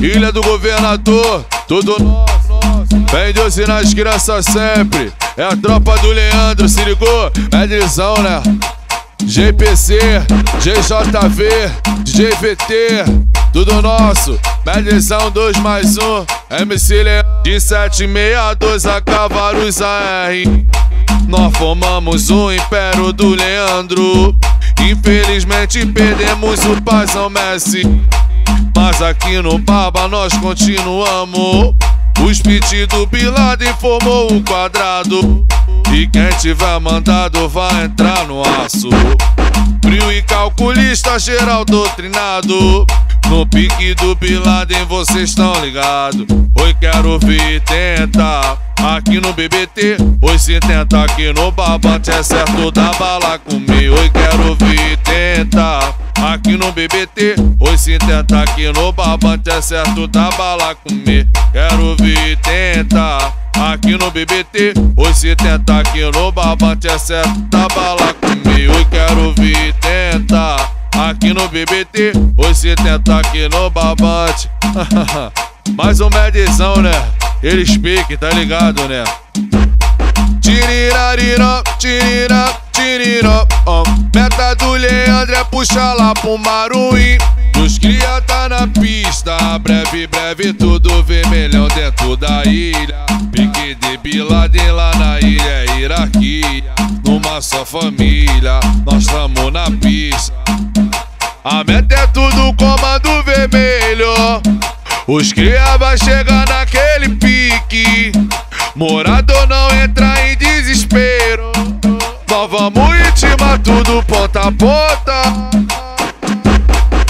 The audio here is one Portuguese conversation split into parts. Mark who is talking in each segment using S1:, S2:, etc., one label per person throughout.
S1: Ilha do Governador, tudo nosso. Vem Deus e nas crianças sempre. É a tropa do Leandro, se ligou? Medrizão, né? GPC, GJV, DJ VT, tudo nosso. Medrizão 2 mais 1, MC Leandro. De 762 a Cavalos AR. Nós formamos o Império do Leandro. Infelizmente perdemos o Paizão Messi. Mas aqui no Baba nós continuamos. Os pit do Bilado formou o quadrado. E quem tiver mandado vai entrar no aço. Frio e calculista, geral doutrinado. No pique do Biladen vocês estão ligados. Oi, quero ver tentar. Aqui no BBT, oi se tenta aqui no babante é certo da bala comigo. Oi, quero ver tentar. Aqui no BBT, oi se tenta aqui no babante é certo da bala comer. Quero ver tentar. Aqui no BBT, oi se tenta aqui no babante é certo da bala comer. Oi, quero ver tentar. Aqui no BBT, oi se tenta aqui no babante. Mais um medizão, né? Eles piquem, tá ligado, né? Tirirarira, tirira, ó. Meta do Leandro é puxar lá pro Maruim. Os cria tá na pista, breve, breve, tudo vermelhão dentro da ilha. Pique de Biladen lá na ilha é hierarquia. Numa só família, nós tamo na pista. A meta é tudo comando vermelho. Os cria vai chegar naquele pique. Morador não entra em desespero. Nós vamos intimar tudo ponta a ponta.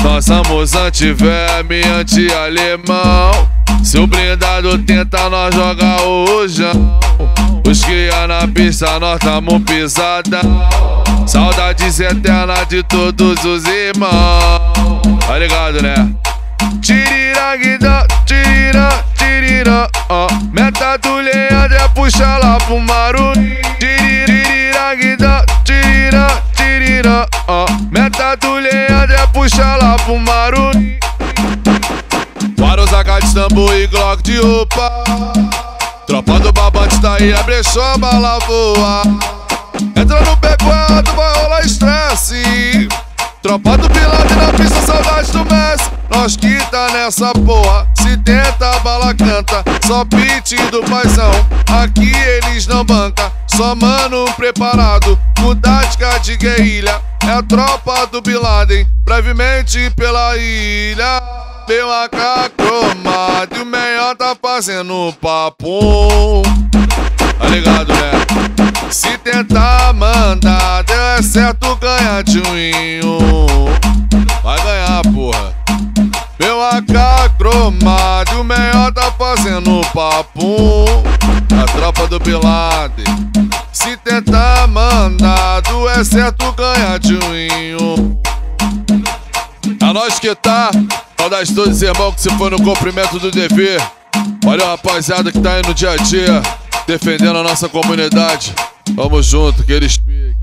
S1: Nós somos anti-verme, anti-alemão. Se o blindado tenta, nós joga o rojão. Os cria na pista, nós tamo pisadão. Saudades eterna de todos os irmãos. Tá ligado, né? Tiriraguida, tirira, tirira, ó. Meta do Leandro é puxar lá pro Maru. Do Leandro é puxar lá pro Maru. Para os AK de tambor e Glock de roupa. Tropa do babante tá aí, abre só bala voa. Entra no pecuado, vai rolar estresse. Tropa do Pilate na pista, saudade do Messi. Nós que tá nessa porra, se tenta, a bala canta. Só pit do paizão, aqui eles não banca. Só mano preparado, com tática de guerrilha. É a tropa do Bin Laden, brevemente pela ilha. Meu AK cromado e o melhor tá fazendo papo. Tá ligado, né? Se tentar mandar, deu é certo ganhar de um Vai ganhar, porra. Meu AK cromado, e o melhor tá fazendo papo. A tropa do Pilate. Se tentar mandar, é certo ganhar de um É nós que tá. Saudades todos os irmãos que se foi no cumprimento do dever. Valeu, rapaziada que tá aí no dia a dia, defendendo a nossa comunidade. Vamos junto, que eles pique, pique.